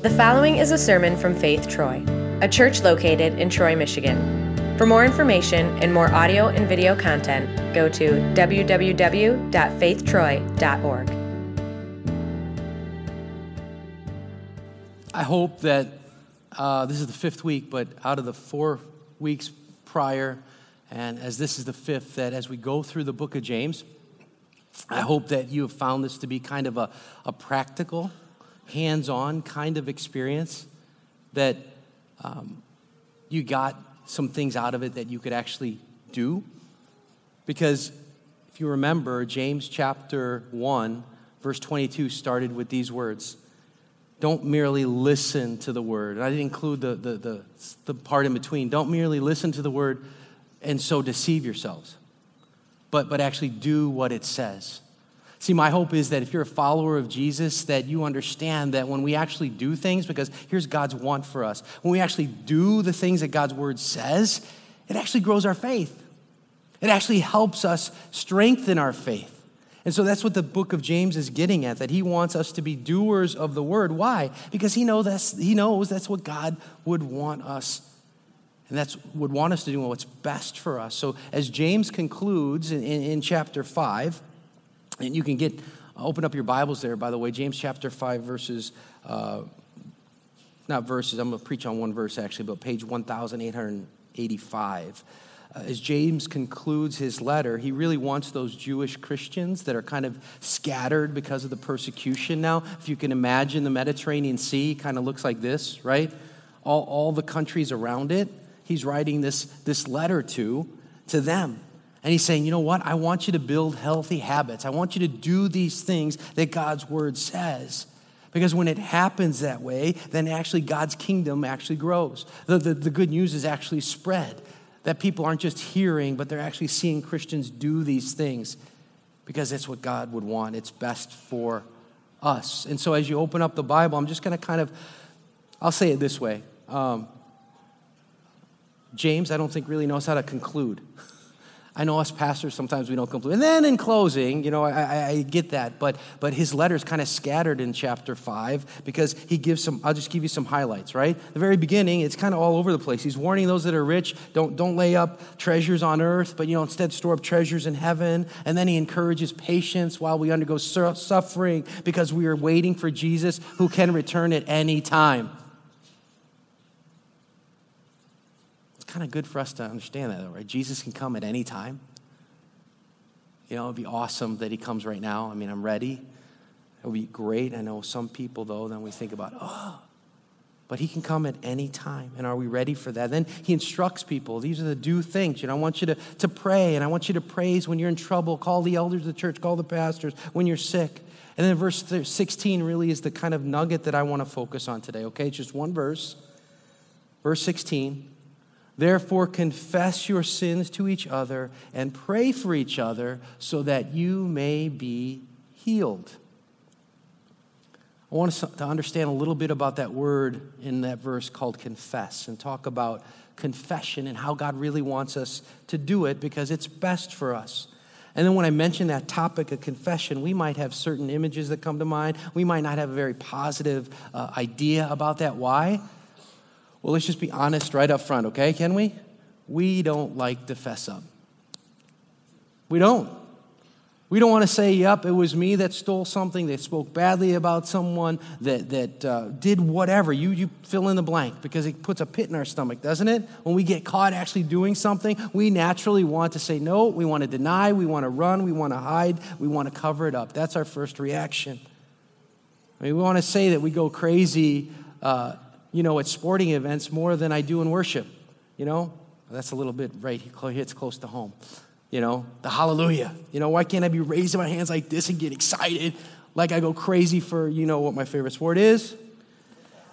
The following is a sermon from Faith Troy, a church located in Troy, Michigan. For more information and more audio and video content, go to www.faithtroy.org. I hope that uh, this is the fifth week, but out of the four weeks prior, and as this is the fifth, that as we go through the book of James, I hope that you have found this to be kind of a, a practical, hands on kind of experience, that um, you got some things out of it that you could actually do. Because if you remember, James chapter 1, verse 22 started with these words Don't merely listen to the word. And I didn't include the, the, the, the part in between. Don't merely listen to the word and so deceive yourselves, but, but actually do what it says. See, my hope is that if you're a follower of Jesus, that you understand that when we actually do things, because here's God's want for us, when we actually do the things that God's word says, it actually grows our faith. It actually helps us strengthen our faith. And so that's what the book of James is getting at, that he wants us to be doers of the word. Why? Because he knows that's, he knows that's what God would want us and that's would want us to do what's best for us. So as James concludes in, in, in chapter 5, and you can get, open up your Bibles there, by the way, James chapter 5, verses, uh, not verses, I'm going to preach on one verse actually, but page 1885. Uh, as James concludes his letter, he really wants those Jewish Christians that are kind of scattered because of the persecution now. If you can imagine the Mediterranean Sea kind of looks like this, right? All, all the countries around it, he's writing this, this letter to, to them. And he's saying, you know what? I want you to build healthy habits. I want you to do these things that God's word says. Because when it happens that way, then actually God's kingdom actually grows. The, the, the, good news is actually spread. That people aren't just hearing, but they're actually seeing Christians do these things because it's what God would want. It's best for us. And so as you open up the Bible, I'm just going to kind of, I'll say it this way. Um, James, I don't think really knows how to conclude. I know us pastors sometimes we don't conclude. And then in closing, you know, I, I get that, but but his letter's kind of scattered in chapter five because he gives some. I'll just give you some highlights. Right, the very beginning, it's kind of all over the place. He's warning those that are rich, don't don't lay up treasures on earth, but you know instead store up treasures in heaven. And then he encourages patience while we undergo suffering because we are waiting for Jesus who can return at any time. Kind of good for us to understand that, though, right? Jesus can come at any time. You know, it'd be awesome that he comes right now. I mean, I'm ready. It would be great. I know some people, though, then we think about, oh, but he can come at any time. And are we ready for that? Then he instructs people. These are the do things. You know, I want you to, to pray, and I want you to praise when you're in trouble. Call the elders of the church, call the pastors when you're sick. And then verse 16 really is the kind of nugget that I want to focus on today, okay? It's just one verse. Verse 16. Therefore, confess your sins to each other and pray for each other so that you may be healed. I want us to understand a little bit about that word in that verse called confess and talk about confession and how God really wants us to do it because it's best for us. And then when I mention that topic of confession, we might have certain images that come to mind. We might not have a very positive uh, idea about that. Why? Well, let's just be honest right up front, okay? Can we? We don't like to fess up. We don't. We don't want to say, yep, it was me that stole something, that spoke badly about someone, that, that uh, did whatever. You, you fill in the blank because it puts a pit in our stomach, doesn't it? When we get caught actually doing something, we naturally want to say no, we want to deny, we want to run, we want to hide, we want to cover it up. That's our first reaction. I mean, we want to say that we go crazy uh, you know, at sporting events more than I do in worship. You know, that's a little bit right. Hits close to home. You know, the hallelujah. You know, why can't I be raising my hands like this and get excited like I go crazy for, you know, what my favorite sport is?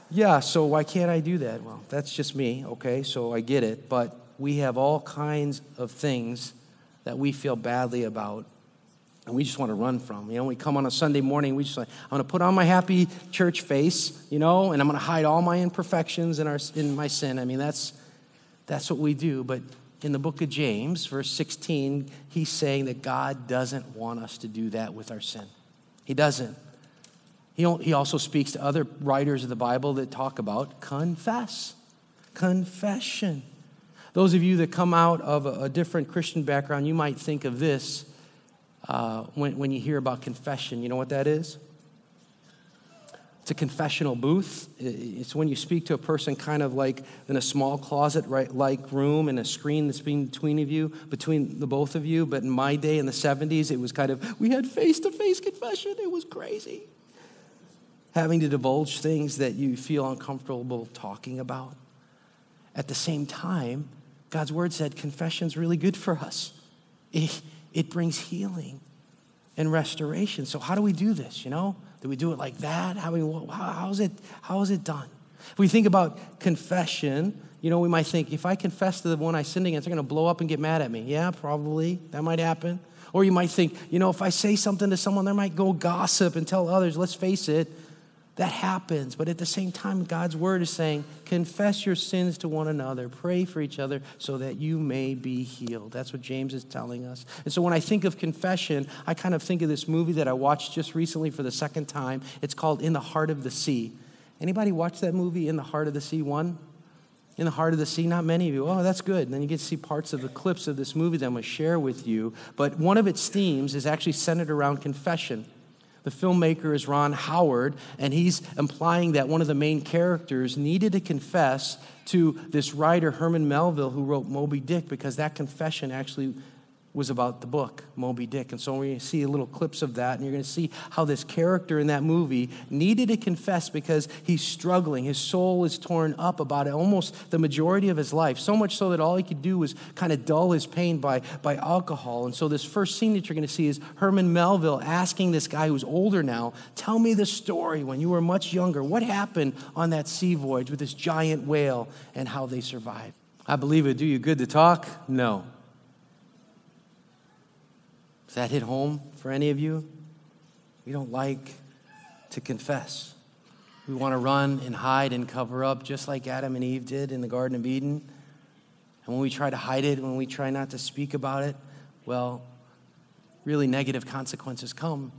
Yeah, so why can't I do that? Well, that's just me, okay? So I get it. But we have all kinds of things that we feel badly about and we just want to run from. You know, we come on a Sunday morning, we just like, I'm going to put on my happy church face, you know, and I'm going to hide all my imperfections and our, in my sin. I mean, that's, that's what we do. But in the book of James, verse 16, he's saying that God doesn't want us to do that with our sin. He doesn't. He, he also speaks to other writers of the Bible that talk about confess, confession. Those of you that come out of a, a different Christian background, you might think of this uh, when, when you hear about confession. You know what that is? It's a confessional booth. It's when you speak to a person kind of like in a small closet right, like room and a screen that's between of you, between the both of you. But in my day in the 70s, it was kind of, we had face to face confession. It was crazy. Having to divulge things that you feel uncomfortable talking about. At the same time, God's word said confession's really good for us. it brings healing and restoration. So, how do we do this? You know? Do we do it like that? How, we, how, is it, how is it done? If we think about confession, you know, we might think, if I confess to the one I sinned against, they're going to blow up and get mad at me. Yeah, probably. That might happen. Or you might think, you know, if I say something to someone, they might go gossip and tell others. Let's face it, that happens. But at the same time, God's word is saying, confess your sins to one another, pray for each other so that you may be healed. That's what James is telling us. And so when I think of confession, I kind of think of this movie that I watched just recently for the second time. It's called In the Heart of the Sea. Anybody watch that movie, In the Heart of the Sea 1? In the Heart of the Sea, not many of you. Oh, that's good. And then you get to see parts of the clips of this movie that I'm going to share with you. But one of its themes is actually centered around confession. The filmmaker is Ron Howard, and he's implying that one of the main characters needed to confess to this writer, Herman Melville, who wrote Moby Dick, because that confession actually was about the book, Moby Dick. And so we're going to see little clips of that, and you're going to see how this character in that movie needed to confess because he's struggling. His soul is torn up about it almost the majority of his life, so much so that all he could do was kind of dull his pain by, by alcohol. And so this first scene that you're going to see is Herman Melville asking this guy who's older now, Tell me the story when you were much younger. What happened on that sea voyage with this giant whale and how they survived? I believe it would do you good to talk? No. Does that hit home for any of you? We don't like to confess. We want to run and hide and cover up just like Adam and Eve did in the Garden of Eden. And when we try to hide it, when we try not to speak about it, well, really negative consequences come.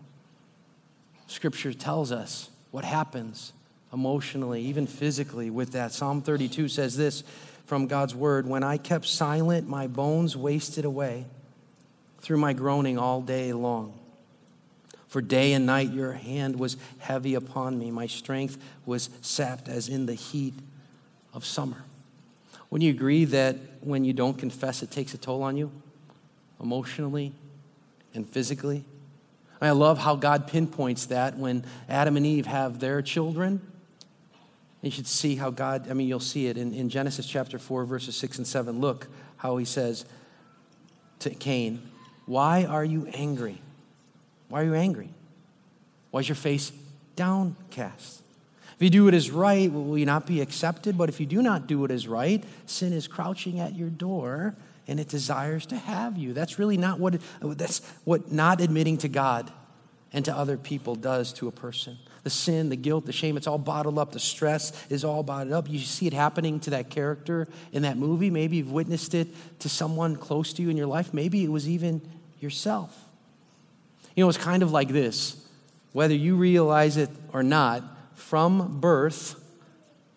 Scripture tells us what happens emotionally, even physically, with that. Psalm 32 says this from God's word When I kept silent, my bones wasted away through my groaning all day long. For day and night your hand was heavy upon me. My strength was sapped as in the heat of summer. Wouldn't you agree that when you don't confess, it takes a toll on you emotionally and physically? I love how God pinpoints that when Adam and Eve have their children. You should see how God, I mean, you'll see it in, in Genesis chapter 4, verses 6 and 7. Look how he says to Cain, why are you angry? Why are you angry? Why is your face downcast? If you do what is right, will you not be accepted? But if you do not do what is right, sin is crouching at your door and it desires to have you. That's really not what it, that's what not admitting to God and to other people does to a person. The sin, the guilt, the shame, it's all bottled up. The stress is all bottled up. You see it happening to that character in that movie. Maybe you've witnessed it to someone close to you in your life. Maybe it was even yourself. You know, it's kind of like this whether you realize it or not, from birth,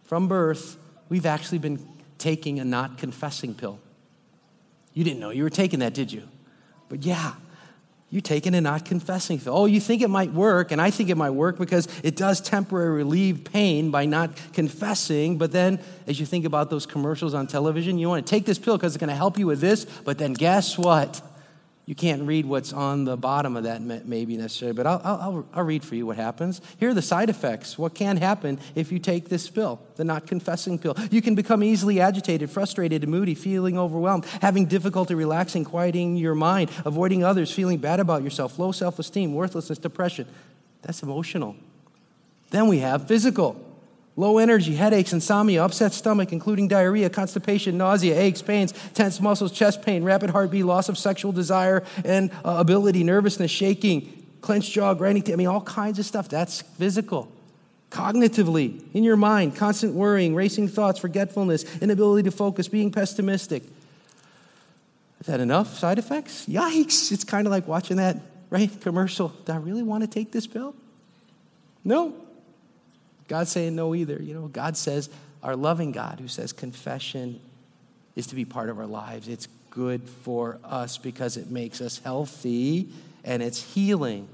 from birth, we've actually been taking a not confessing pill. You didn't know you were taking that, did you? But yeah, you're taking a not confessing pill. Oh, you think it might work, and I think it might work because it does temporarily relieve pain by not confessing. But then, as you think about those commercials on television, you want to take this pill because it's going to help you with this. But then, guess what? You can't read what's on the bottom of that, maybe necessarily, but I'll, I'll, I'll read for you what happens. Here are the side effects. What can happen if you take this pill, the not confessing pill? You can become easily agitated, frustrated, and moody, feeling overwhelmed, having difficulty relaxing, quieting your mind, avoiding others, feeling bad about yourself, low self esteem, worthlessness, depression. That's emotional. Then we have physical. Low energy, headaches, insomnia, upset stomach, including diarrhea, constipation, nausea, aches, pains, tense muscles, chest pain, rapid heartbeat, loss of sexual desire and uh, ability, nervousness, shaking, clenched jaw, grinding teeth. I mean, all kinds of stuff. That's physical. Cognitively, in your mind, constant worrying, racing thoughts, forgetfulness, inability to focus, being pessimistic. Is that enough side effects? Yikes. It's kind of like watching that, right, commercial. Do I really want to take this pill? No. God's saying no either. You know, God says, our loving God, who says confession is to be part of our lives. It's good for us because it makes us healthy and it's healing.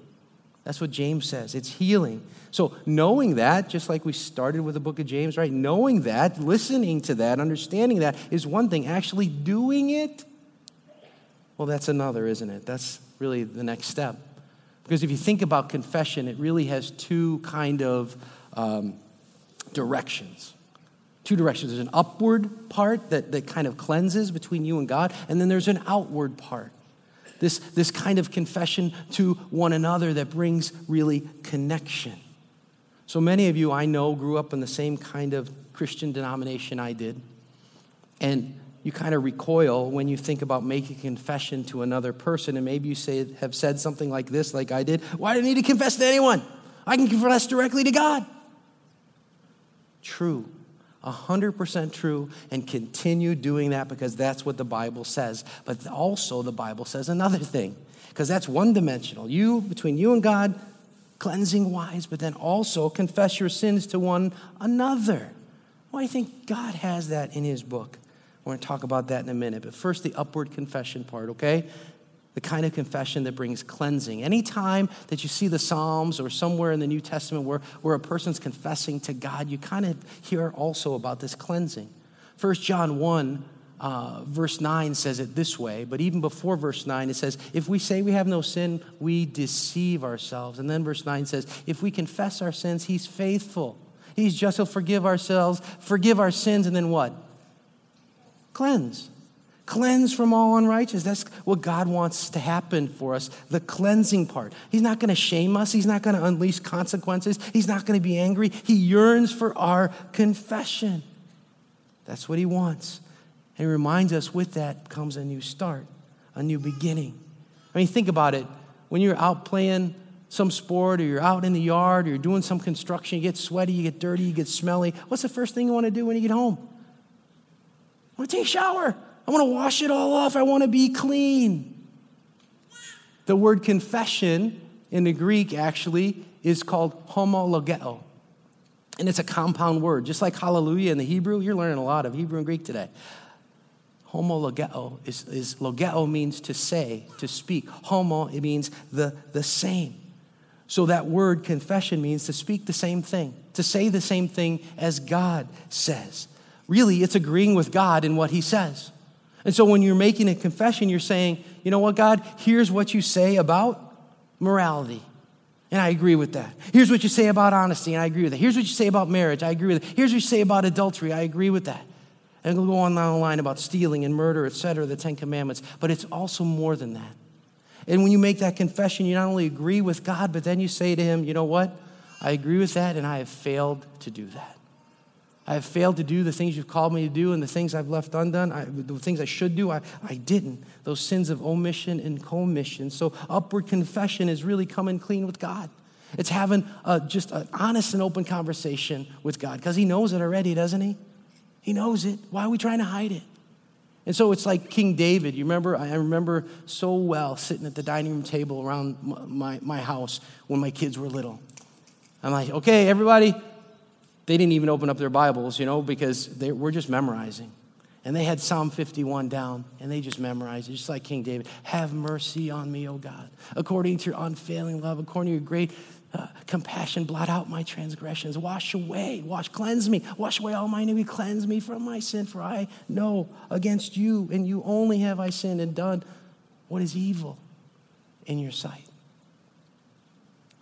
That's what James says. It's healing. So, knowing that, just like we started with the book of James, right? Knowing that, listening to that, understanding that is one thing. Actually doing it, well, that's another, isn't it? That's really the next step. Because if you think about confession, it really has two kind of um, directions. Two directions. There's an upward part that, that kind of cleanses between you and God, and then there's an outward part. This, this kind of confession to one another that brings really connection. So many of you I know grew up in the same kind of Christian denomination I did. And you kind of recoil when you think about making confession to another person. And maybe you say, have said something like this, like I did Why do I need to confess to anyone? I can confess directly to God. True. 100% true and continue doing that because that's what the Bible says. But also, the Bible says another thing because that's one dimensional. You, between you and God, cleansing wise, but then also confess your sins to one another. Well, I think God has that in His book. We're going to talk about that in a minute. But first, the upward confession part, okay? The kind of confession that brings cleansing. Anytime that you see the Psalms or somewhere in the New Testament where, where a person's confessing to God, you kind of hear also about this cleansing. First John 1 uh, verse 9 says it this way, but even before verse 9, it says, If we say we have no sin, we deceive ourselves. And then verse 9 says, If we confess our sins, he's faithful. He's just, he'll forgive ourselves, forgive our sins, and then what? Cleanse. Cleanse from all unrighteousness. That's what God wants to happen for us, the cleansing part. He's not going to shame us. He's not going to unleash consequences. He's not going to be angry. He yearns for our confession. That's what he wants. And he reminds us with that comes a new start, a new beginning. I mean, think about it. When you're out playing some sport or you're out in the yard or you're doing some construction, you get sweaty, you get dirty, you get smelly. What's the first thing you want to do when you get home? I want to take a shower. I want to wash it all off. I want to be clean. The word confession in the Greek actually is called homologeo. And it's a compound word. Just like hallelujah in the Hebrew, you're learning a lot of Hebrew and Greek today homologeo is, is logeo means to say, to speak. Homo, it means the, the same. So that word confession means to speak the same thing, to say the same thing as God says. Really, it's agreeing with God in what he says. And so when you're making a confession, you're saying, you know what, God, here's what you say about morality. And I agree with that. Here's what you say about honesty, and I agree with that. Here's what you say about marriage, I agree with that. Here's what you say about adultery, I agree with that. And we'll go on down the line about stealing and murder, et cetera, the Ten Commandments. But it's also more than that. And when you make that confession, you not only agree with God, but then you say to Him, you know what? I agree with that, and I have failed to do that. I have failed to do the things you've called me to do, and the things I've left undone, I, the things I should do, I, I didn't. Those sins of omission and commission. So, upward confession is really coming clean with God. It's having a, just an honest and open conversation with God because He knows it already, doesn't He? He knows it. Why are we trying to hide it? And so it's like King David. You remember? I remember so well sitting at the dining room table around my, my house when my kids were little. I'm like, okay, everybody. They didn't even open up their Bibles, you know, because they were just memorizing. And they had Psalm 51 down, and they just memorized it, just like King David. Have mercy on me, O God, according to your unfailing love, according to your great uh, compassion, blot out my transgressions, wash away, wash, cleanse me, wash away all my iniquity, cleanse me from my sin, for I know against you and you only have I sinned and done what is evil in your sight.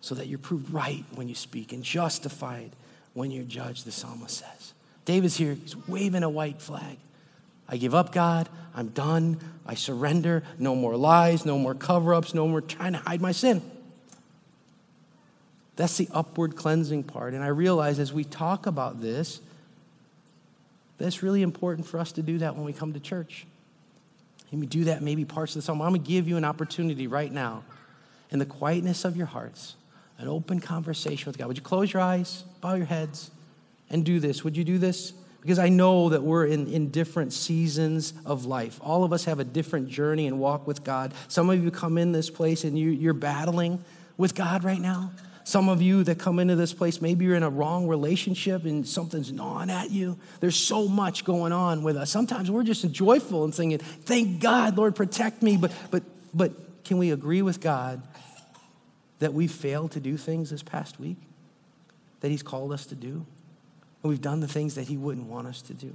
So that you're proved right when you speak and justified when you're judged, the psalmist says. David's here, he's waving a white flag. I give up, God. I'm done. I surrender. No more lies, no more cover ups, no more trying to hide my sin. That's the upward cleansing part. And I realize as we talk about this, that's really important for us to do that when we come to church. And we do that maybe parts of the psalm. I'm going to give you an opportunity right now in the quietness of your hearts, an open conversation with God. Would you close your eyes, bow your heads, and do this? Would you do this? Because I know that we're in, in different seasons of life. All of us have a different journey and walk with God. Some of you come in this place and you, you're battling with God right now. Some of you that come into this place, maybe you're in a wrong relationship and something's gnawing at you. There's so much going on with us. Sometimes we're just joyful and thinking, thank God, Lord, protect me. But, but, but can we agree with God that we failed to do things this past week that He's called us to do? And we've done the things that He wouldn't want us to do.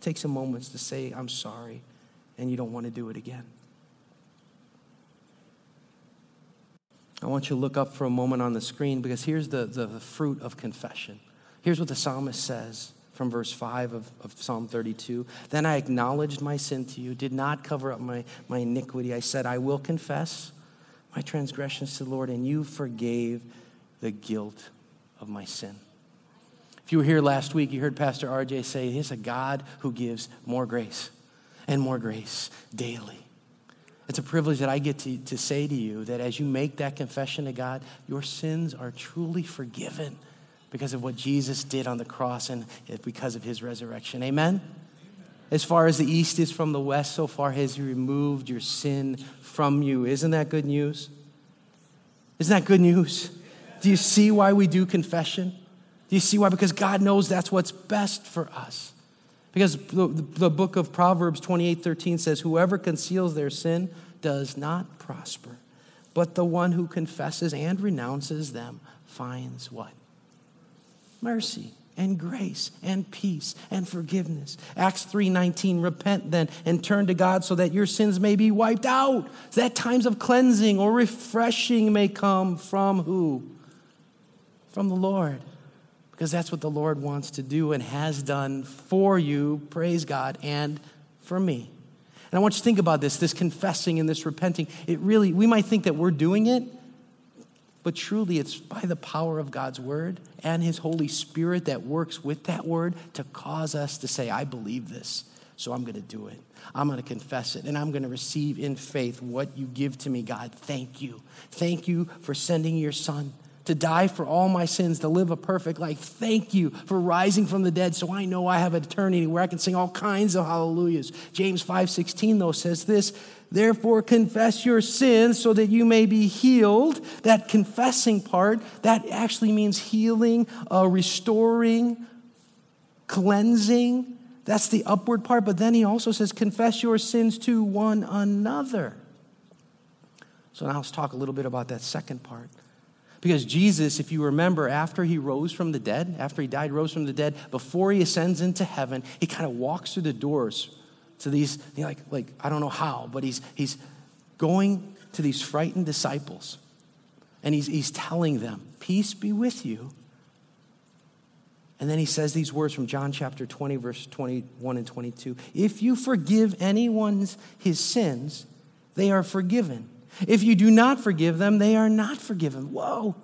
Take some moments to say, I'm sorry, and you don't want to do it again. I want you to look up for a moment on the screen because here's the, the, the fruit of confession. Here's what the psalmist says from verse 5 of, of Psalm 32. Then I acknowledged my sin to you, did not cover up my, my iniquity. I said, I will confess my transgressions to the Lord, and you forgave the guilt of my sin. If you were here last week, you heard Pastor RJ say, He's a God who gives more grace and more grace daily. It's a privilege that I get to, to say to you that as you make that confession to God, your sins are truly forgiven because of what Jesus did on the cross and because of his resurrection. Amen? As far as the east is from the west, so far has he removed your sin from you. Isn't that good news? Isn't that good news? Do you see why we do confession? Do you see why? Because God knows that's what's best for us. Because the, the book of Proverbs 28 13 says, Whoever conceals their sin does not prosper, but the one who confesses and renounces them finds what? Mercy and grace and peace and forgiveness. Acts 3:19 repent then and turn to God so that your sins may be wiped out. That times of cleansing or refreshing may come from who? From the Lord because that's what the Lord wants to do and has done for you, praise God, and for me. And I want you to think about this this confessing and this repenting. It really, we might think that we're doing it, but truly it's by the power of God's word and his Holy Spirit that works with that word to cause us to say, I believe this, so I'm going to do it. I'm going to confess it and I'm going to receive in faith what you give to me, God. Thank you. Thank you for sending your son to die for all my sins, to live a perfect life. Thank you for rising from the dead so I know I have eternity where I can sing all kinds of hallelujahs. James 5:16 though says this, therefore confess your sins so that you may be healed. That confessing part, that actually means healing, uh, restoring, cleansing. That's the upward part, but then he also says confess your sins to one another. So now let's talk a little bit about that second part. Because Jesus, if you remember, after he rose from the dead, after he died, rose from the dead, before he ascends into heaven, he kind of walks through the doors to these, you know, like, like, I don't know how, but he's, he's going to these frightened disciples. And he's, he's telling them, Peace be with you. And then he says these words from John chapter 20, verse 21 and 22. If you forgive anyone's his sins, they are forgiven. If you do not forgive them, they are not forgiven. Whoa.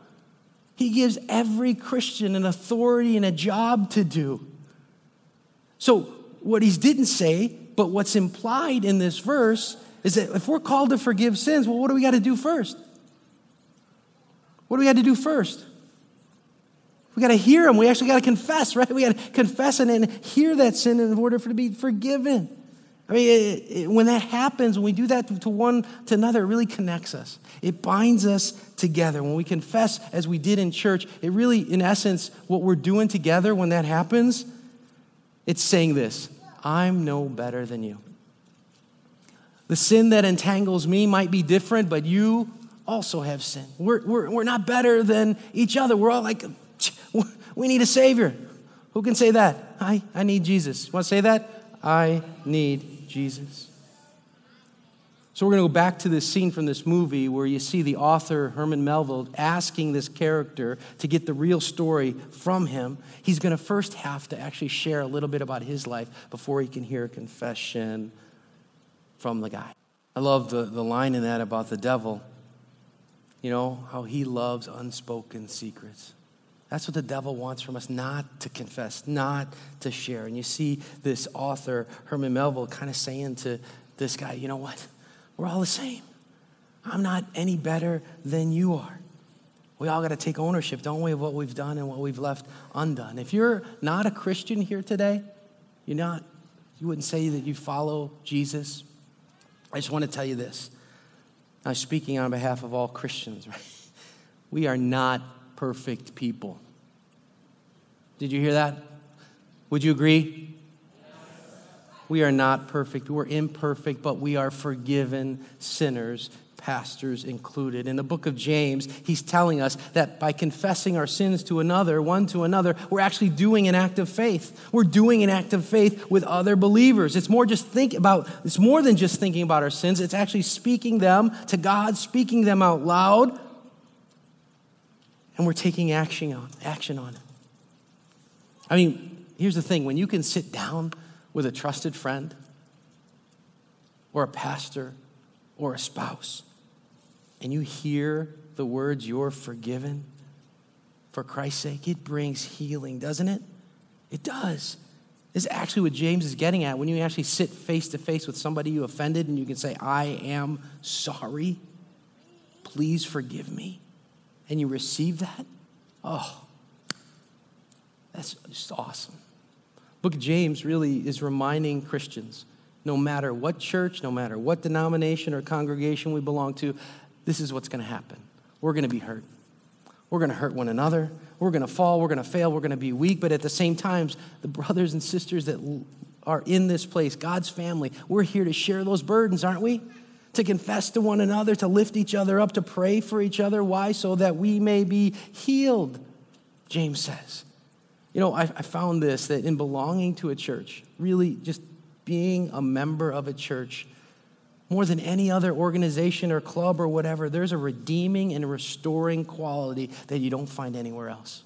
He gives every Christian an authority and a job to do. So, what he didn't say, but what's implied in this verse is that if we're called to forgive sins, well, what do we got to do first? What do we got to do first? We got to hear them. We actually got to confess, right? We got to confess and hear that sin in order for it to be forgiven. I mean, it, it, when that happens, when we do that to one to another, it really connects us. It binds us together. When we confess, as we did in church, it really, in essence, what we're doing together when that happens, it's saying this I'm no better than you. The sin that entangles me might be different, but you also have sin. We're, we're, we're not better than each other. We're all like, we need a Savior. Who can say that? I, I need Jesus. Want to say that? I need Jesus. So we're going to go back to this scene from this movie where you see the author, Herman Melville, asking this character to get the real story from him. He's going to first have to actually share a little bit about his life before he can hear a confession from the guy. I love the, the line in that about the devil. You know, how he loves unspoken secrets. That's what the devil wants from us not to confess, not to share. And you see this author, Herman Melville, kind of saying to this guy, you know what? We're all the same. I'm not any better than you are. We all got to take ownership, don't we, of what we've done and what we've left undone. If you're not a Christian here today, you're not, you wouldn't say that you follow Jesus. I just want to tell you this. I'm speaking on behalf of all Christians, right? We are not perfect people. Did you hear that? Would you agree? We are not perfect. We're imperfect, but we are forgiven sinners pastors included. In the book of James, he's telling us that by confessing our sins to another, one to another, we're actually doing an act of faith. We're doing an act of faith with other believers. It's more just think about it's more than just thinking about our sins. It's actually speaking them to God, speaking them out loud. And we're taking action on action on it. I mean, here's the thing, when you can sit down with a trusted friend or a pastor or a spouse and you hear the words, you're forgiven for Christ's sake, it brings healing, doesn't it? It does. This is actually what James is getting at when you actually sit face to face with somebody you offended and you can say, I am sorry. Please forgive me. And you receive that. Oh, that's just awesome. Book of James really is reminding Christians no matter what church, no matter what denomination or congregation we belong to, this is what's going to happen. We're going to be hurt. We're going to hurt one another. We're going to fall. We're going to fail. We're going to be weak. But at the same time, the brothers and sisters that are in this place, God's family, we're here to share those burdens, aren't we? To confess to one another, to lift each other up, to pray for each other. Why? So that we may be healed, James says. You know, I, I found this that in belonging to a church, really just being a member of a church, more than any other organization or club or whatever, there's a redeeming and restoring quality that you don't find anywhere else.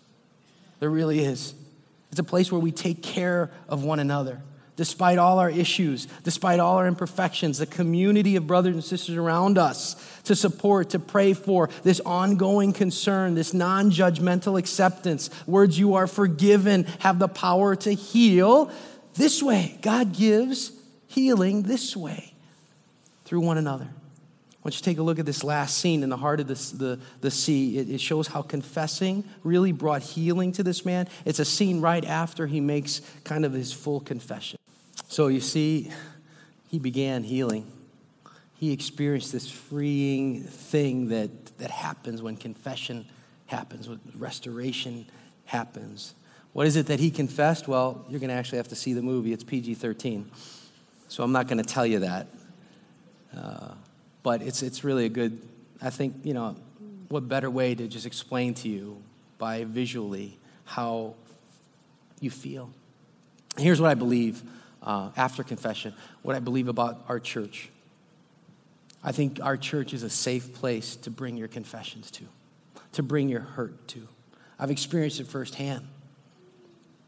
There really is. It's a place where we take care of one another. Despite all our issues, despite all our imperfections, the community of brothers and sisters around us to support, to pray for, this ongoing concern, this non judgmental acceptance, words you are forgiven have the power to heal this way. God gives healing this way through one another. Want you take a look at this last scene in the heart of the, the sea. It, it shows how confessing really brought healing to this man. It's a scene right after he makes kind of his full confession. So you see, he began healing. He experienced this freeing thing that, that happens when confession happens, when restoration happens. What is it that he confessed? Well, you're going to actually have to see the movie. It's PG 13. So I'm not going to tell you that. Uh, but it's, it's really a good, I think, you know, what better way to just explain to you by visually how you feel. Here's what I believe uh, after confession what I believe about our church. I think our church is a safe place to bring your confessions to, to bring your hurt to. I've experienced it firsthand.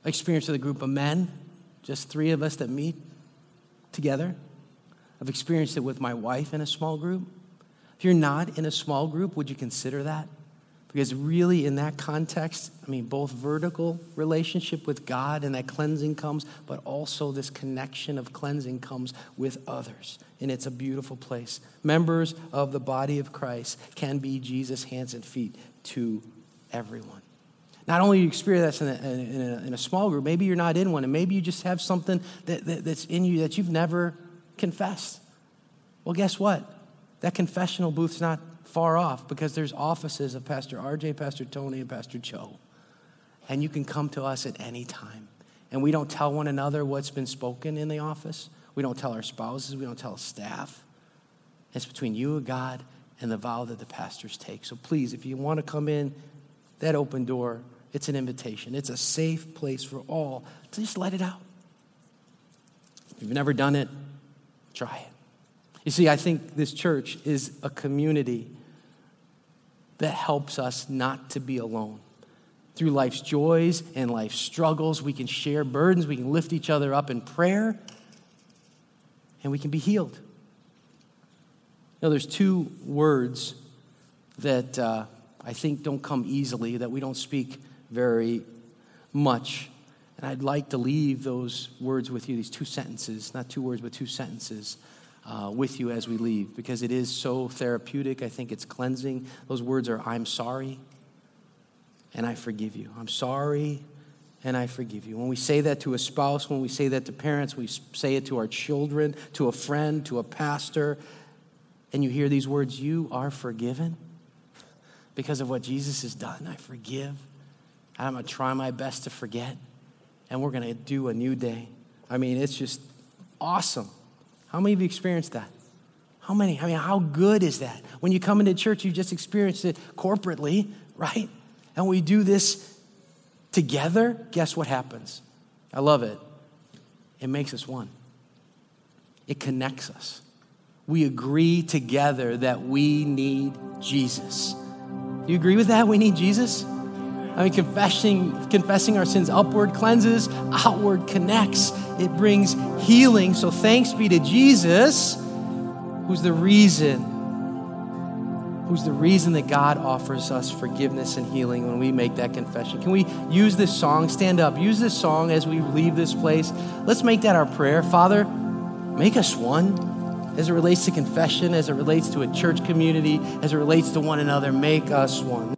I experienced it with a group of men, just three of us that meet together. I've experienced it with my wife in a small group. If you're not in a small group, would you consider that? Because really, in that context, I mean, both vertical relationship with God and that cleansing comes, but also this connection of cleansing comes with others. And it's a beautiful place. Members of the body of Christ can be Jesus' hands and feet to everyone. Not only you experience that in a, in, a, in a, small group, maybe you're not in one, and maybe you just have something that, that, that's in you that you've never confessed. Well, guess what? That confessional booth's not far off because there's offices of Pastor RJ, Pastor Tony, and Pastor Joe. And you can come to us at any time. And we don't tell one another what's been spoken in the office. We don't tell our spouses. We don't tell staff. It's between you and God and the vow that the pastors take. So please, if you want to come in, that open door, it's an invitation. It's a safe place for all just let it out. If you've never done it, Try it. You see, I think this church is a community that helps us not to be alone. Through life's joys and life's struggles, we can share burdens, we can lift each other up in prayer, and we can be healed. Now, there's two words that uh, I think don't come easily, that we don't speak very much and I'd like to leave those words with you, these two sentences, not two words, but two sentences uh, with you as we leave, because it is so therapeutic. I think it's cleansing. Those words are I'm sorry and I forgive you. I'm sorry and I forgive you. When we say that to a spouse, when we say that to parents, we say it to our children, to a friend, to a pastor, and you hear these words, you are forgiven. because of what Jesus has done. I forgive. I'm going to try my best to forget. And we're going to do a new day. I mean, it's just awesome. How many of you experienced that? How many? I mean, how good is that? When you come into church, you just experienced it corporately, right? And we do this together. Guess what happens? I love it. It makes us one, it connects us. We agree together that we need Jesus. Do you agree with that? We need Jesus? I mean, confessing, confessing our sins upward cleanses, outward connects. It brings healing. So thanks be to Jesus, who's the reason, who's the reason that God offers us forgiveness and healing when we make that confession. Can we use this song? Stand up. Use this song as we leave this place. Let's make that our prayer. Father, make us one as it relates to confession, as it relates to a church community, as it relates to one another. Make us one.